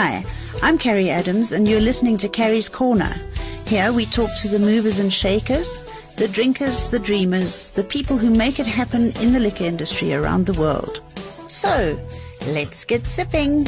Hi, I'm Carrie Adams, and you're listening to Carrie's Corner. Here we talk to the movers and shakers, the drinkers, the dreamers, the people who make it happen in the liquor industry around the world. So, let's get sipping.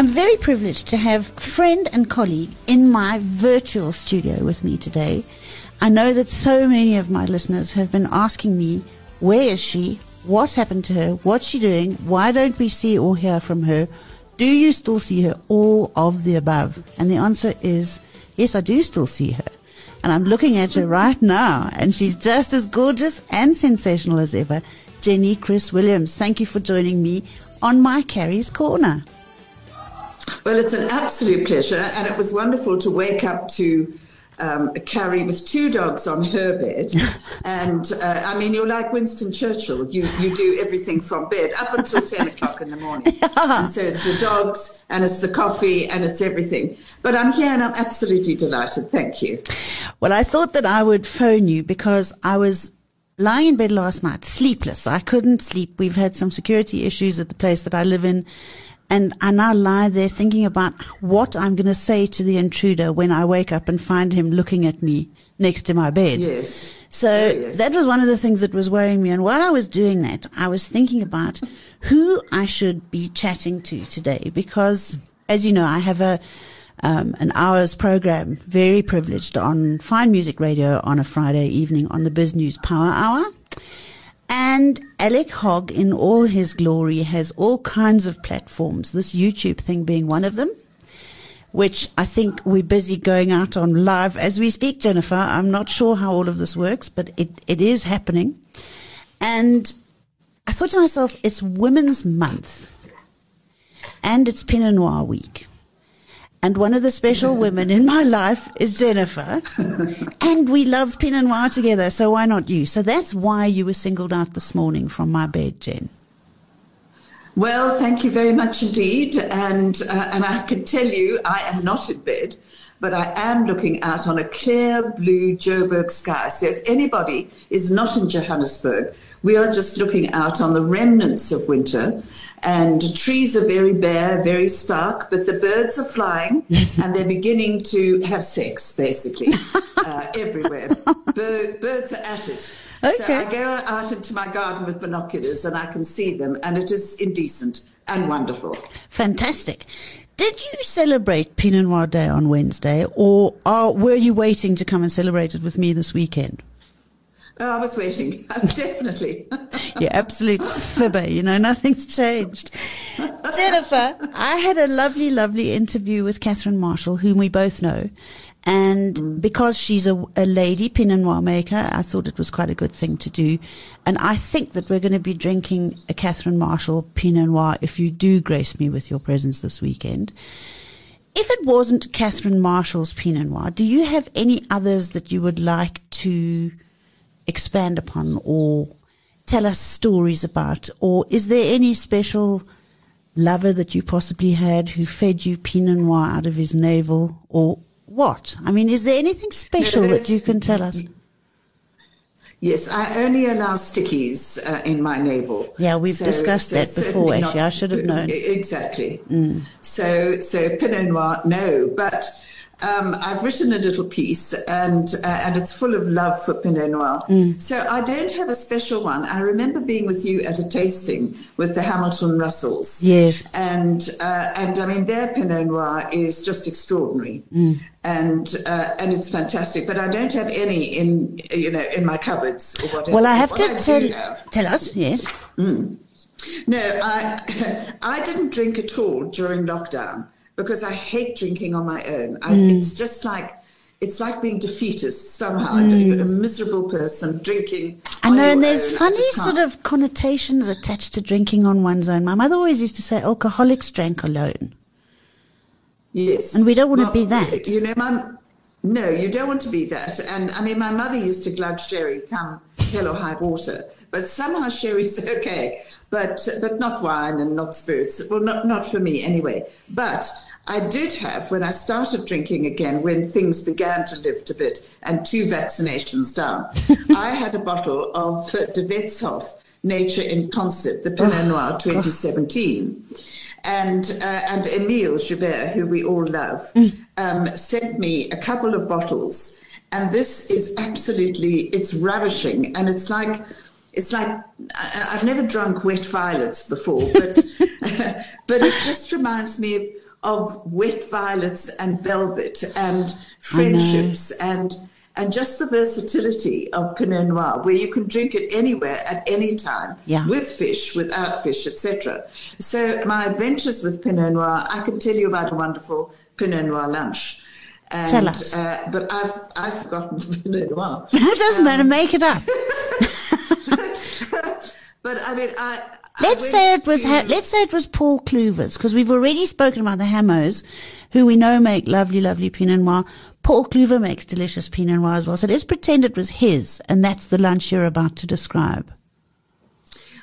I'm very privileged to have friend and colleague in my virtual studio with me today. I know that so many of my listeners have been asking me, where is she? What's happened to her? What's she doing? Why don't we see or hear from her? Do you still see her? All of the above. And the answer is, yes, I do still see her. And I'm looking at her right now, and she's just as gorgeous and sensational as ever. Jenny Crwys-Williams, thank you for joining me on my Carrie's Corner. Well, it's an absolute pleasure, and it was wonderful to wake up to um, Carrie with two dogs on her bed. and uh, I mean, you're like Winston Churchill. You you do everything from bed up until ten o'clock in the morning. Yeah. And so it's the dogs, and it's the coffee, and it's everything. But I'm here, and I'm absolutely delighted. Thank you. Well, I thought that I would phone you because I was lying in bed last night, sleepless. I couldn't sleep. We've had some security issues at the place that I live in. And I now lie there thinking about what I'm going to say to the intruder when I wake up and find him looking at me next to my bed. Yes. So Oh, yes. that was one of the things that was worrying me. And while I was doing that, I was thinking about who I should be chatting to today because, as you know, I have a, um, an hour's program, very privileged on Fine Music Radio on a Friday evening on the Biz News Power Hour. And Alec Hogg, in all his glory, has all kinds of platforms, this YouTube thing being one of them, which I think we're busy going out on live as we speak, Jennifer. I'm not sure how all of this works, but it, it is happening. And I thought to myself, it's Women's Month and it's Pinot Noir Week. And one of the special women in my life is Jennifer. and we love Pinot Noir together, so why not you? So that's why you were singled out this morning from my bed, Jen. Well, thank you very much indeed. And, uh, and I can tell you, I am not in bed, but I am looking out on a clear blue Joburg sky. So if anybody is not in Johannesburg, we are just looking out on the remnants of winter. And trees are very bare, very stark, but the birds are flying and they're beginning to have sex, basically, uh, everywhere. Bir- birds are at it. Okay. So I go out into my garden with binoculars and I can see them, and it is indecent and wonderful. Fantastic. Did you celebrate Pinot Noir Day on Wednesday, or are, were you waiting to come and celebrate it with me this weekend? Oh, I was waiting, definitely. You're absolute fibber. You know, nothing's changed. Jennifer, I had a lovely, lovely interview with Catherine Marshall, whom we both know. And mm. because she's a, a lady Pinot Noir maker, I thought it was quite a good thing to do. And I think that we're going to be drinking a Catherine Marshall Pinot Noir if you do grace me with your presence this weekend. If it wasn't Catherine Marshall's Pinot Noir, do you have any others that you would like to expand upon or tell us stories about? Or is there any special lover that you possibly had who fed you Pinot Noir out of his navel? Or what? I mean, is there anything special that you can tell us? Yes, I only allow stickies uh, in my navel. Yeah, we've discussed that before, actually. I should have known. Exactly. So, so Pinot Noir, no. But um, I've written a little piece, and uh, and it's full of love for Pinot Noir. Mm. So I don't have a special one. I remember being with you at a tasting with the Hamilton Russells. Yes. and uh, and I mean their Pinot Noir is just extraordinary, Mm. and uh, and it's fantastic. But I don't have any in you know in my cupboards or whatever. Well, I have What to I tell, have- tell us, yes. no, I I didn't drink at all during lockdown because I hate drinking on my own. I, mm. It's just like it's like being defeatist somehow. You're a mm. miserable person drinking. I know, and there's own. Funny sort of connotations attached to drinking on one's own. My mother always used to say alcoholics drank alone. yes, and we don't want to be that. You know, my no, you don't want to be that. And I mean, my mother used to glug sherry, come hell or high water. But somehow sherry's okay, but but not wine and not spirits. Well, not not for me anyway. But I did have when I started drinking again, when things began to lift a bit, and two vaccinations down. I had a bottle of De Wetshof Nature in Concert, the Pinot Noir 2017 and uh, and Emile Joubert, who we all love, um, sent me a couple of bottles, and this is absolutely it's ravishing, and it's like it's like I, I've never drunk wet violets before, but but it just reminds me of of wet violets and velvet and friendships and and just the versatility of Pinot Noir, where you can drink it anywhere at any time, Yeah. with fish, without fish, etc. So my adventures with Pinot Noir, I can tell you about a wonderful Pinot Noir lunch. And, Tell us. Uh, but I've I've forgotten the Pinot Noir. It doesn't matter, make it up. But I mean, I. Let's say it was. Ha- let's say it was Paul Cluver's because we've already spoken about the Hamos, who we know make lovely, lovely Pinot Noir. Paul Cluver makes delicious Pinot Noir as well. So let's pretend it was his, and that's the lunch you're about to describe.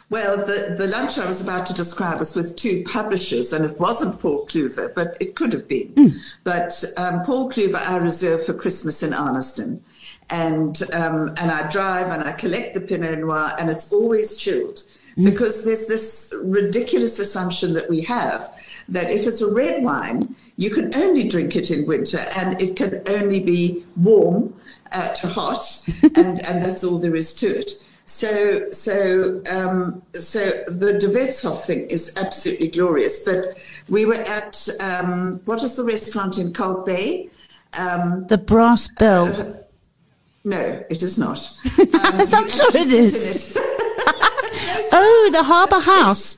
Well, the, the lunch I was about to describe was with two publishers, and it wasn't Paul Cluver, but it could have been. But um, Paul Cluver, I reserve for Christmas in Arniston. And, um, and I drive and I collect the Pinot Noir, and it's always chilled because there's this ridiculous assumption that we have that if it's a red wine, you can only drink it in winter and it can only be warm uh, to hot, and, and that's all there is to it. So, so, um, so the De Wetshof thing is absolutely glorious. But we were at um, what is the restaurant in Kalk Bay? Um, The Brass Bell. No, it is not. I'm sure it is. it. Oh, the Harbour House.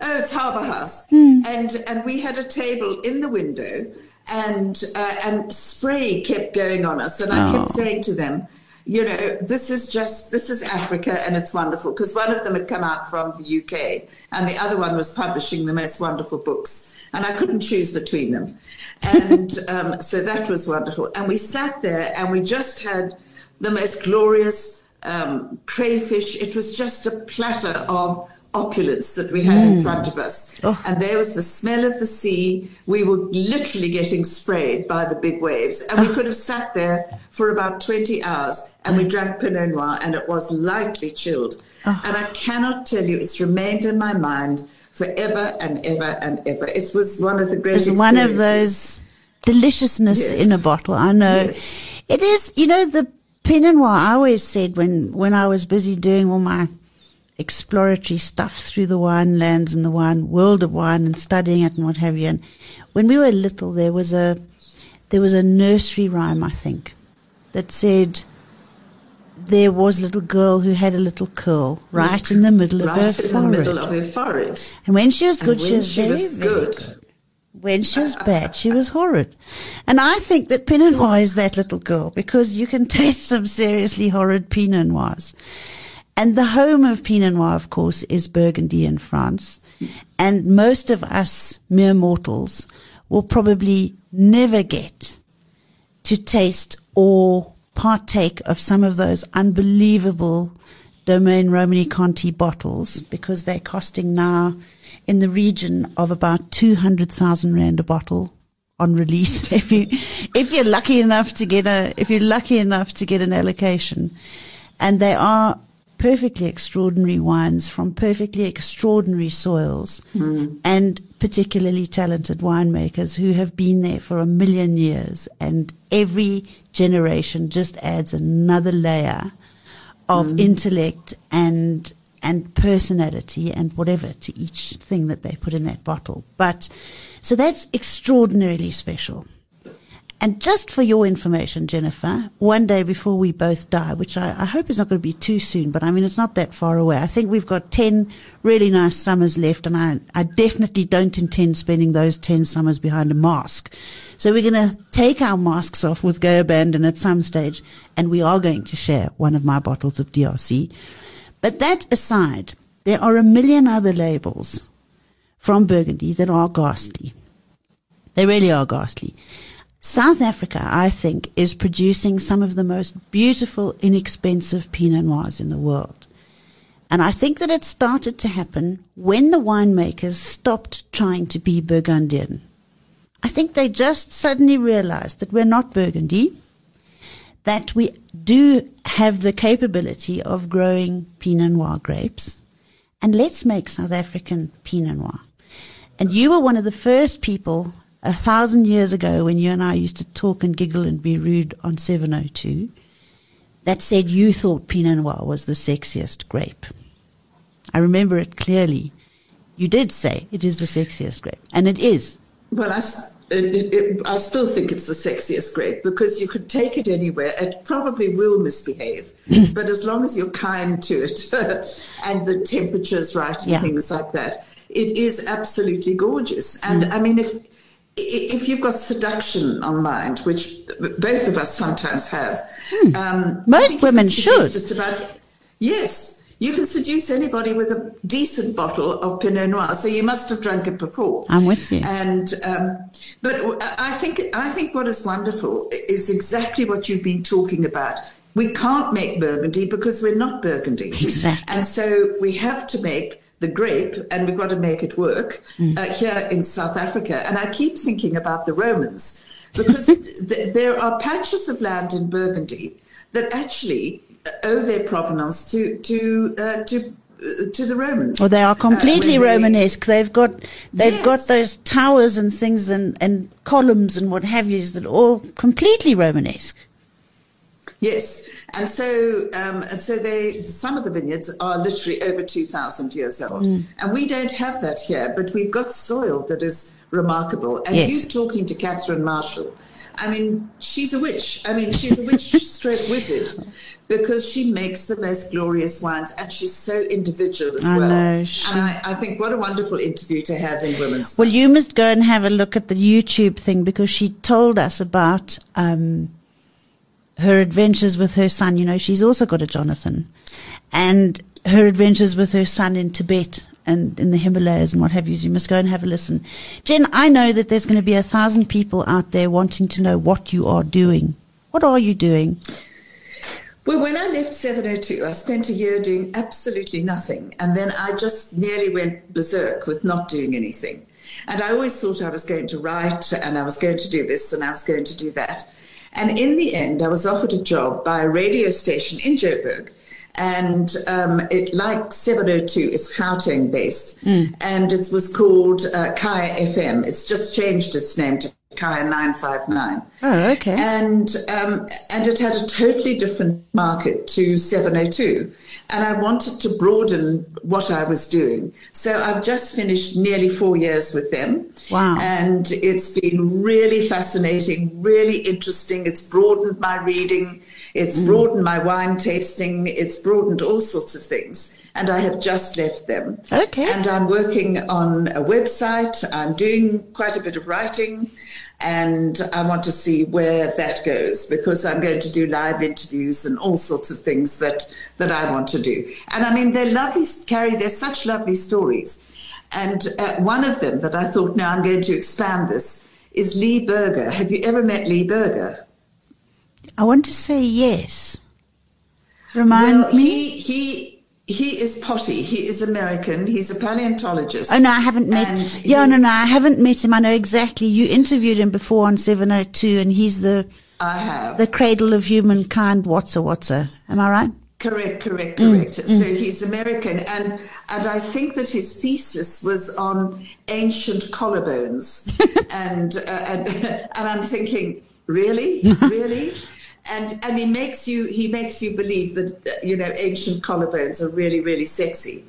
Oh, it's Harbour House, Hmm. and and we had a table in the window, and uh, and spray kept going on us, and I kept Oh. saying to them, you know, this is just this is Africa, and it's wonderful because one of them had come out from the UK, and the other one was publishing the most wonderful books, and I couldn't choose between them, and um, so that was wonderful, and we sat there, and we just had the most glorious um, crayfish. It was just a platter of opulence that we had in front of us. Oh. And there was the smell of the sea. We were literally getting sprayed by the big waves. And we could have sat there for about 20 hours and we drank Pinot Noir and it was lightly chilled. And I cannot tell you, it's remained in my mind forever and ever and ever. It was one of the great It's one of those deliciousness Yes. in a bottle. I know. Yes. It is, you know, the Pinot Noir, I always said when, when I was busy doing all my exploratory stuff through the wine lands and the wine world of wine and studying it and what have you. And when we were little, there was a, there was a nursery rhyme, I think, that said, there was a little girl who had a little curl right in the middle of her right in the forehead. middle of her forehead. And when she was And good, she was she very, was very good. When she was bad, she was horrid. And I think that Pinot Noir is that little girl because you can taste some seriously horrid Pinot Noirs. And the home of Pinot Noir, of course, is Burgundy in France. And most of us mere mortals will probably never get to taste or partake of some of those unbelievable Domaine Romanée-Conti bottles because they're costing now in the region of about 200,000 rand a bottle on release. if you, if you're lucky enough to get a, if you're lucky enough to get an allocation and they are perfectly extraordinary wines from perfectly extraordinary soils Hmm. and particularly talented winemakers who have been there for a million years. And every generation just adds another layer of Hmm. intellect and and personality and whatever to each thing that they put in that bottle. But so that's extraordinarily special. And just for your information, Jennifer, one day before we both die, which I, I hope is not going to be too soon, but I mean, it's not that far away. I think we've got 10 really nice summers left, and I, I definitely don't intend spending those 10 summers behind a mask. So we're going to take our masks off with Go Abandon at some stage, and we are going to share one of my bottles of DRC. But that aside, there are a million other labels from Burgundy that are ghastly. They really are ghastly. South Africa, I think, is producing some of the most beautiful, inexpensive Pinot Noirs in the world. And I think that it started to happen when the winemakers stopped trying to be Burgundian. I think they just suddenly realized that we're not Burgundy, that we do have the capability of growing Pinot Noir grapes, and let's make South African Pinot Noir. And you were one of the first people a thousand years ago when you and I used to talk and giggle and be rude on 702 that said you thought Pinot Noir was the sexiest grape. I remember it clearly. You did say it is the sexiest grape, and it is. Well, I, it, it, I still think it's the sexiest grape because you could take it anywhere. It probably will misbehave, but as long as you're kind to it and the temperature's right and Yeah. things like that, it is absolutely gorgeous. And Mm. I mean, if if you've got seduction on mind, which both of us sometimes have, um, Hmm. Most women should. Just about, yes, you can seduce anybody with a decent bottle of Pinot Noir. So you must have drunk it before. I'm with you. And um, but I think I think what is wonderful is exactly what you've been talking about. We can't make Burgundy because we're not Burgundy. Exactly. And so we have to make the grape, and we've got to make it work Mm. uh, here in South Africa. And I keep thinking about the Romans because th- there are patches of land in Burgundy that actually owe their provenance to to uh, to uh, to the Romans. Well, they are Uh, completely they- Romanesque. They've got they've got those towers and things and, and columns and what have yous that are all completely Romanesque. Yes, and so um, and so they some of the vineyards are literally over two thousand years old, Mm. and we don't have that here. But we've got soil that is remarkable. And Yes. you talking to Catherine Marshall, I mean, she's a witch. I mean, she's a witch stroke wizard because she makes the most glorious wines, and she's so individual as I well. know, she- And I, I think what a wonderful interview to have in Women's. Well, you must go and have a look at the YouTube thing because she told us about um, her adventures with her son. You know, she's also got a Jonathan, and her adventures with her son in Tibet and in the Himalayas and what have you. You must go and have a listen. Jen, I know that there's going to be a thousand people out there wanting to know what you are doing. What are you doing? Well, when I left 702, I spent a year doing absolutely nothing. And then I just nearly went berserk with not doing anything. And I always thought I was going to write and I was going to do this and I was going to do that. And in the end, I was offered a job by a radio station in Joburg. And um, it, like 702, it's Gauteng based. And it was called uh, Kaya FM. It's just changed its name to Kaya 959 Oh, okay. and um, and it had a totally different market to 702 and i wanted to broaden what i was doing. So i've just finished nearly four years with them. Wow. and it's been really fascinating really interesting. It's broadened my reading. It's broadened my wine tasting. It's broadened all sorts of things. And i have just left them. Okay. and i'm working on a website. I'm doing quite a bit of writing and I want to see where that goes because I'm going to do live interviews and all sorts of things that that I want to do. And I mean, they're lovely, Carrie. They're such lovely stories. And uh, one of them that I thought, now I'm going to expand this is Lee Berger. Have you ever met Lee Berger? I want to say yes. Remind well, me. he he he is potty. He is American. He's a paleontologist. Oh no, I haven't met. And Yeah, no, no, I haven't met him. I know exactly. You interviewed him before on seven oh two, and he's the I have. the cradle of humankind. What's a what's a? Am I right? Correct, correct, correct. Mm, so mm. he's American, and and I think that his thesis was on ancient collarbones, and, uh, and and I'm thinking, really, really, and and he makes you he makes you believe that you know ancient collarbones are really really sexy,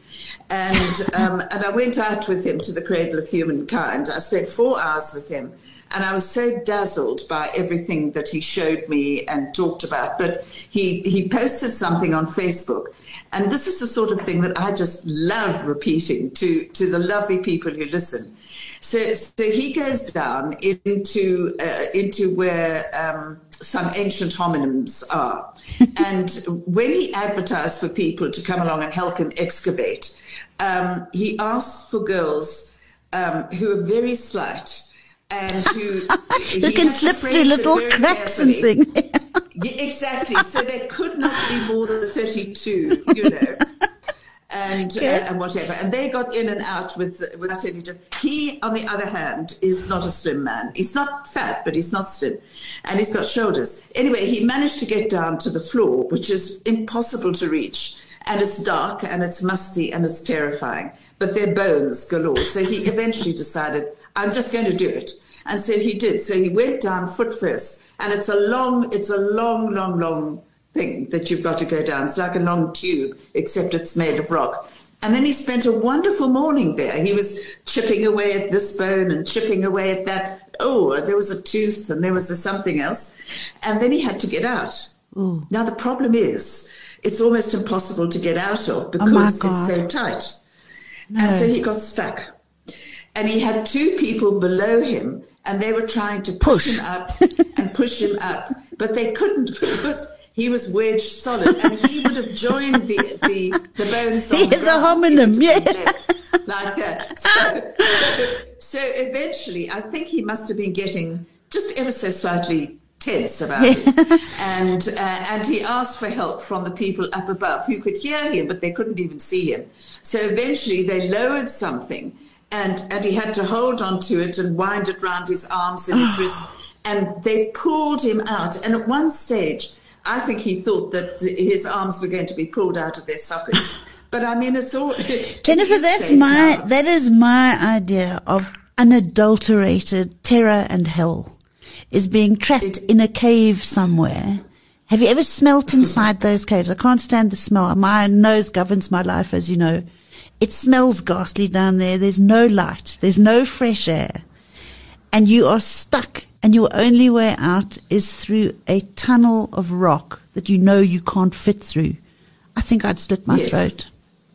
and um, and I went out with him to the Cradle of Humankind. I spent four hours with him and I was so dazzled by everything that he showed me and talked about. But he, he posted something on Facebook. And this is the sort of thing that I just love repeating to, to the lovely people who listen. So, so he goes down into uh, into where um, some ancient hominins are, and when he advertised for people to come along and help him excavate, um, he asked for girls um, who are very slight and who you can slip through little cracks and things. yeah, exactly. So there could not be more than thirty-two, you know. And, uh, and whatever, and they got in and out with without any. He, on the other hand, is not a slim man. He's not fat, but he's not slim, and he's got shoulders. Anyway, he managed to get down to the floor, which is impossible to reach, and it's dark and it's musty and it's terrifying. But they're bones galore. So he eventually decided, I'm just going to do it. And so he did. So he went down foot first. And it's a long, it's a long, long, long thing that you've got to go down. It's like a long tube, except it's made of rock. And then he spent a wonderful morning there. He was chipping away at this bone and chipping away at that. Oh, there was a tooth and there was a something else. And then he had to get out. Ooh. Now, the problem is, it's almost impossible to get out of oh because oh it's so tight. No. And so he got stuck. And he had two people below him and they were trying to push, push. him up and push him up, but they couldn't because he was wedged solid, and he would have joined the the, the bones. He is a hominin, yeah. Like that. So, so, so eventually, I think he must have been getting just ever so slightly tense about it. and uh, and he asked for help from the people up above who could hear him, but they couldn't even see him. So eventually they lowered something and and he had to hold on to it and wind it round his arms and his wrists. And they pulled him out. And at one stage, I think he thought that his arms were going to be pulled out of their sockets. But I mean, it's all. Jennifer, that's my now. that is my idea of unadulterated terror and hell, is being trapped it, in a cave somewhere. Have you ever smelt inside those caves? I can't stand the smell. My nose governs my life, as you know. It smells ghastly down there. There's no light. There's no fresh air. And you are stuck and your only way out is through a tunnel of rock that you know you can't fit through. I think I'd slit my yes. throat.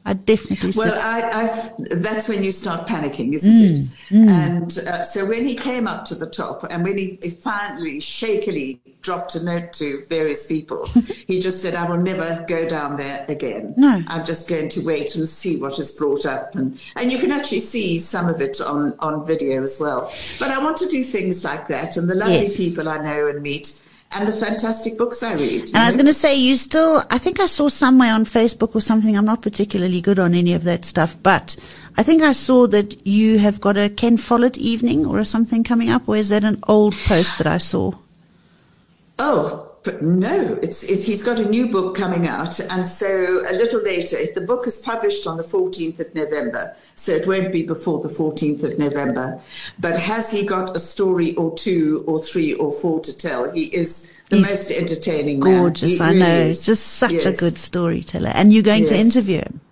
I definitely. Well, I, I, that's when you start panicking, isn't mm, it? Mm. And uh, so when he came up to the top, and when he, he finally shakily dropped a note to various people, he just said, "I will never go down there again. No, I'm just going to wait and see what is brought up." And and you can actually see some of it on on video as well. But I want to do things like that, and the lovely yes. people I know and meet and the fantastic books I read. And know? I was going to say, you still, I think I saw somewhere on Facebook or something, I'm not particularly good on any of that stuff, but I think I saw that you have got a Ken Follett evening or something coming up, or is that an old post that I saw? Oh, but no, it's, it's, he's got a new book coming out. And so a little later, the book is published on the 14th of November, so it won't be before the 14th of November. But has he got a story or two or three or four to tell? He is the he's most entertaining gorgeous, I know. Just such yes. a good storyteller. And you're going yes. to interview him?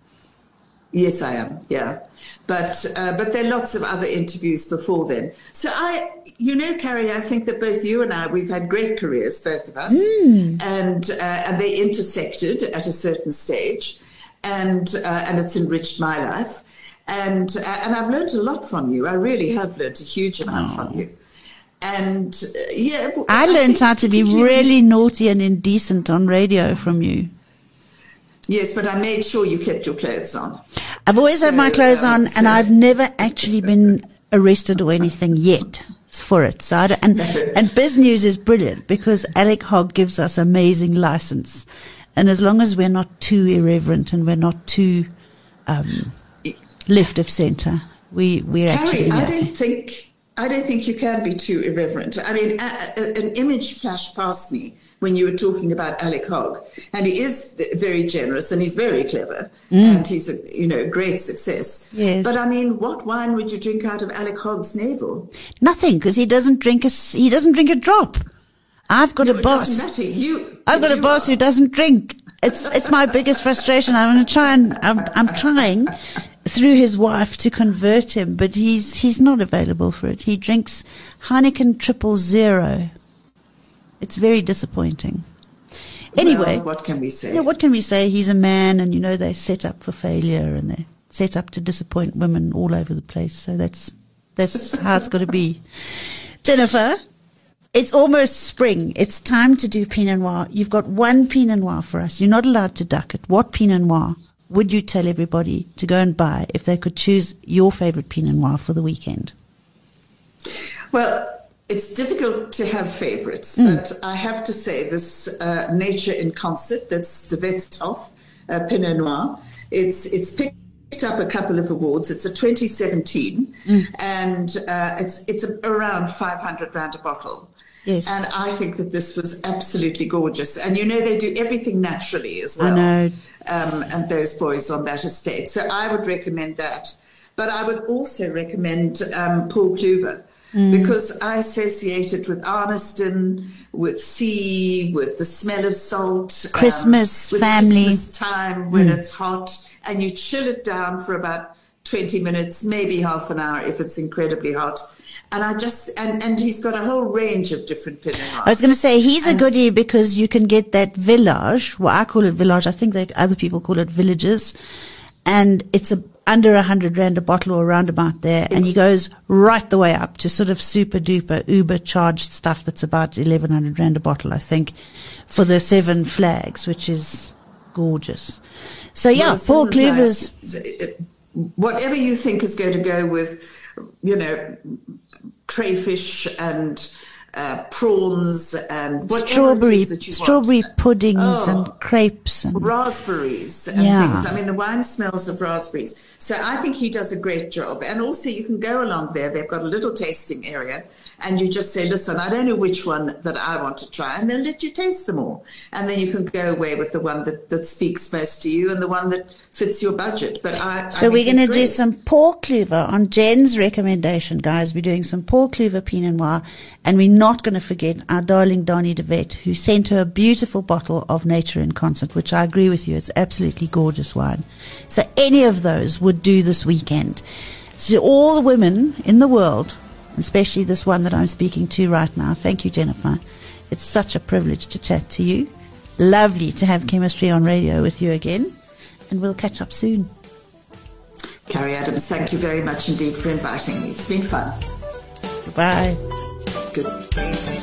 Yes, I am. Yeah. But uh, but there are lots of other interviews before then. So I, you know, Carrie, I think that both you and I, we've had great careers, both of us, mm. and uh, and they intersected at a certain stage, and uh, and it's enriched my life, and uh, and I've learned a lot from you. I really have learned a huge amount oh. from you. And uh, yeah, I, I learned how to be really naughty and indecent on radio from you. Yes, but I made sure you kept your clothes on. I've always so, had my clothes um, on, so. and I've never actually been arrested or anything yet for it. So and and Biz News is brilliant because Alec Hogg gives us amazing license, and as long as we're not too irreverent and we're not too um, left of centre, we we're Carrie, actually. I don't think I don't think you can be too irreverent. I mean, a, a, an image flashed past me when you were talking about Alec Hogg, and he is very generous and he's very clever, mm. and he's a you know great success. Yes. But I mean, what wine would you drink out of Alec Hogg's navel? Nothing, because he doesn't drink a he doesn't drink a drop. I've got no, a boss. You, I've got a boss are. who doesn't drink. It's it's my biggest frustration. I'm going to try and I'm, I'm trying through his wife to convert him, but he's he's not available for it. He drinks Heineken Triple Zero. It's very disappointing. Anyway, well, what can we say? Yeah, what can we say? He's a man, and you know they're set up for failure, and they're set up to disappoint women all over the place. So that's that's how it's got to be. Jennifer, it's almost spring. It's time to do Pinot Noir. You've got one Pinot Noir for us. You're not allowed to duck it. What Pinot Noir would you tell everybody to go and buy if they could choose your favorite Pinot Noir for the weekend? Well, it's difficult to have favorites, mm. but I have to say this uh, Nature in Concert, that's the Wetshof uh, Pinot Noir. It's, it's picked up a couple of awards. It's a 2017, mm. and uh, it's, it's around 500 rand a bottle. Yes. And I think that this was absolutely gorgeous. And you know, they do everything naturally as well. I know. Um, and those boys on that estate. So I would recommend that. But I would also recommend um, Paul Cluver. Mm. Because I associate it with Arniston, with sea, with the smell of salt, um, Christmas, um, family Christmas time when mm. it's hot, and you chill it down for about 20 minutes, maybe half an hour if it's incredibly hot and I just and and he's got a whole range of different Pinot. I was going to say he's and a goodie because you can get that village. Well, I call it village. I think that other people call it villages, and it's a under a hundred rand a bottle or around about there, and he goes right the way up to sort of super duper Uber charged stuff that's about eleven hundred rand a bottle, I think, for the seven flags, which is gorgeous. So yeah, well, Paul Cluver's. Whatever you think is going to go with, you know, crayfish and uh, prawns and strawberry strawberry want. puddings oh, and crepes and raspberries and yeah. things. I mean, the wine smells of raspberries. So I think he does a great job. And also, you can go along there. They've got a little tasting area, and you just say, "Listen, I don't know which one that I want to try," and they'll let you taste them all. And then you can go away with the one that, that speaks most to you and the one that fits your budget. But I so I we're going to do some Paul Cluver on Jen's recommendation, guys. We're doing some Paul Cluver Pinot Noir, and we're not going to forget our darling Danie de Wet, who sent her a beautiful bottle of Nature in Concert, which I agree with you, it's absolutely gorgeous wine. So any of those would do this weekend. So all the women in the world, especially this one that I'm speaking to right now. Thank you, Jennifer. It's such a privilege to chat to you. Lovely to have chemistry on radio with you again and we'll catch up soon. Carrie Adams, thank you very much indeed for inviting me. It's been fun. Goodbye. Good.